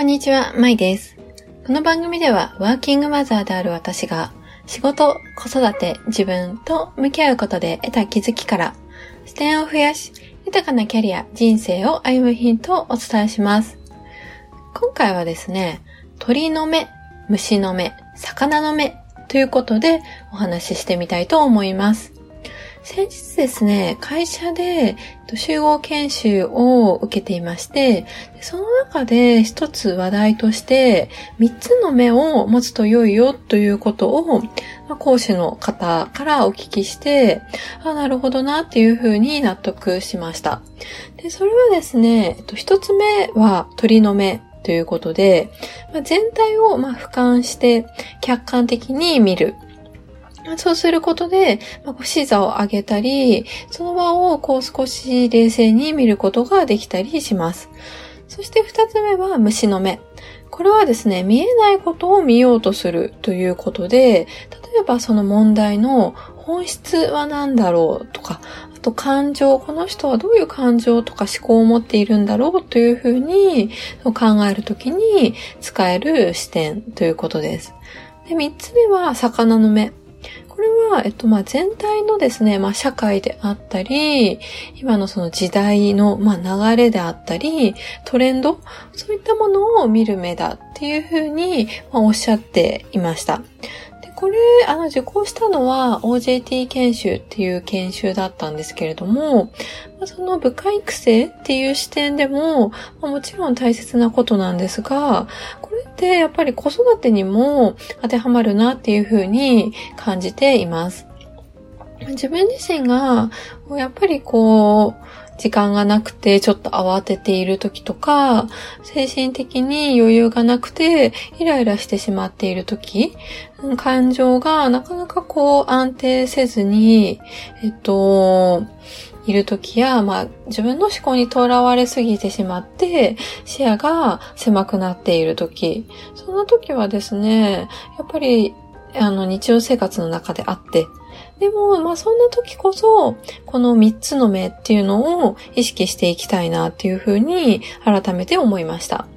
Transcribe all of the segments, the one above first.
こんにちは、まいです。この番組では、ワーキングマザーである私が、仕事、子育て、自分と向き合うことで得た気づきから、視点を増やし、豊かなキャリア、人生を歩むヒントをお伝えします。今回はですね、鳥の目、虫の目、魚の目ということでお話ししてみたいと思います。先日ですね、会社で集合研修を受けていまして、その中で一つ話題として、三つの目を持つと良いよということを、講師の方からお聞きして、あ、なるほどなっていうふうに納得しました。で、それはですね、一つ目は鳥の目ということで、全体を俯瞰して客観的に見る。そうすることで、まあ、視座を上げたり、その場をこう少し冷静に見ることができたりします。そして二つ目は虫の目。これはですね、見えないことを見ようとするということで、例えばその問題の本質は何だろうとか、あと感情、この人はどういう感情とか思考を持っているんだろうというふうに考えるときに使える視点ということです。で、三つ目は魚の目。これは、えっと、ま、全体のですね、まあ、社会であったり、今のその時代の、ま、流れであったり、トレンド、そういったものを見る目だっていうふうに、ま、おっしゃっていました。これ、あの、受講したのは OJT 研修っていう研修だったんですけれども、その部下育成っていう視点でも、もちろん大切なことなんですが、これってやっぱり子育てにも当てはまるなっていうふうに感じています。自分自身が、やっぱりこう、時間がなくてちょっと慌てている時とか、精神的に余裕がなくてイライラしてしまっている時、感情がなかなかこう安定せずに、えっと、いる時や、まあ、自分の思考にとらわれすぎてしまって、視野が狭くなっている時、そんな時はですね、やっぱり、あの、日常生活の中であって、でも、まあそんな時こそ、この三つの目っていうのを意識していきたいなっていうふうに改めて思いました。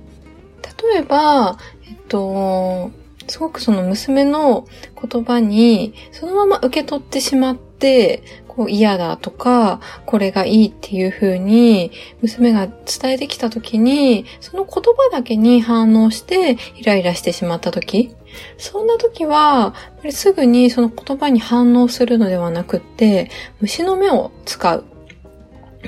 例えば、えっと、すごくその娘の言葉にそのまま受け取ってしまって、こう嫌だとか、これがいいっていう風に娘が伝えてきた時に、その言葉だけに反応してイライラしてしまった時、そんな時は、やっぱりすぐにその言葉に反応するのではなくって、虫の目を使う。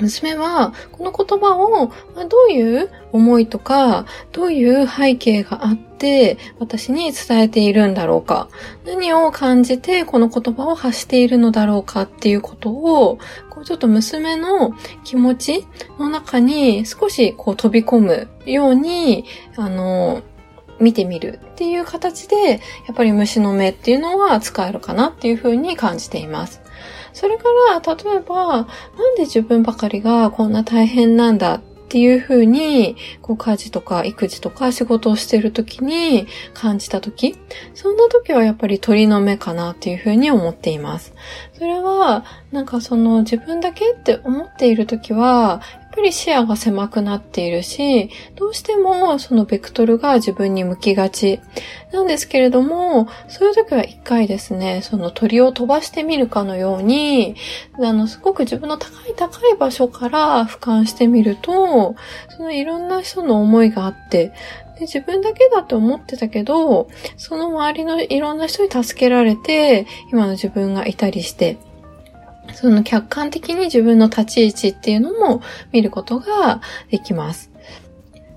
娘は、この言葉を、どういう思いとか、どういう背景があって、私に伝えているんだろうか。何を感じて、この言葉を発しているのだろうかっていうことを、こうちょっと娘の気持ちの中に少しこう飛び込むように、あの、見てみるっていう形で、やっぱり虫の目っていうのは使えるかなっていうふうに感じています。それから、例えば、なんで自分ばかりがこんな大変なんだっていうふうに、こう家事とか育児とか仕事をしてるときに感じたとき、そんなときはやっぱり鳥の目かなっていうふうに思っています。それは、なんかその自分だけって思っているときは、ぱり視野が狭くなっているし、どうしてもそのベクトルが自分に向きがち。なんですけれども、そういう時は一回ですね、その鳥を飛ばしてみるかのように、あの、すごく自分の高い高い場所から俯瞰してみると、そのいろんな人の思いがあって、で自分だけだと思ってたけど、その周りのいろんな人に助けられて、今の自分がいたりして、その客観的に自分の立ち位置っていうのも見ることができます。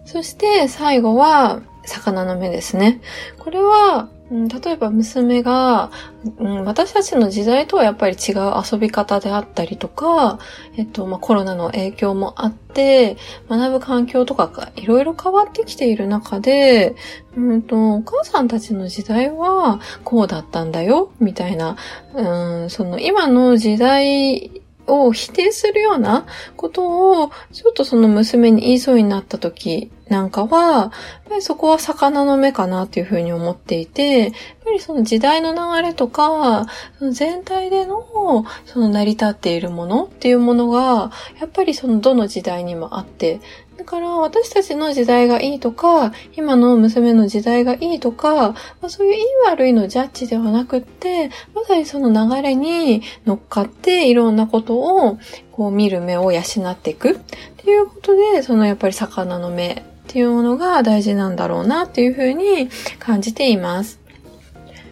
そして最後は魚の目ですね。これはうん、例えば娘が、うん、私たちの時代とはやっぱり違う遊び方であったりとか、えっと、まあ、コロナの影響もあって、学ぶ環境とかがいろいろ変わってきている中で、うんと、お母さんたちの時代はこうだったんだよ、みたいな、うん、その今の時代を否定するようなことを、ちょっとその娘に言いそうになった時なんかは、やっぱりそこは魚の目かなっていうふうに思っていて、やっぱりその時代の流れとか、その全体でのその成り立っているものっていうものが、やっぱりそのどの時代にもあって、だから私たちの時代がいいとか、今の娘の時代がいいとか、まあ、そういういい悪いのジャッジではなくって、まさにその流れに乗っかっていろんなことをこう見る目を養っていくっていうことで、そのやっぱり魚の目っていうものが大事なんだろうなっていうふうに感じています。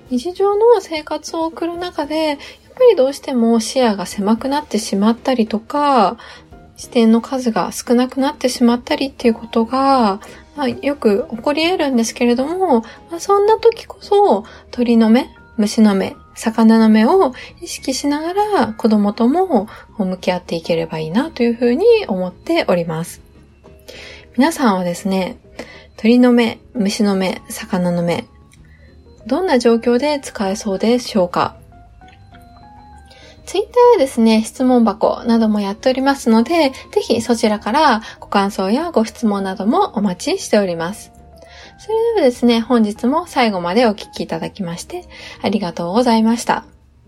日常の生活を送る中で、やっぱりどうしても視野が狭くなってしまったりとか、視点の数が少なくなってしまったりっていうことが、まあ、よく起こり得るんですけれども、まあ、そんな時こそ鳥の目、虫の目、魚の目を意識しながら子供とも向き合っていければいいなというふうに思っております。皆さんはですね、鳥の目、虫の目、魚の目、どんな状況で使えそうでしょうか？ツイッターでですね、質問箱などもやっておりますので、ぜひそちらからご感想やご質問などもお待ちしております。それではですね、本日も最後までお聴きいただきまして、ありがとうございました。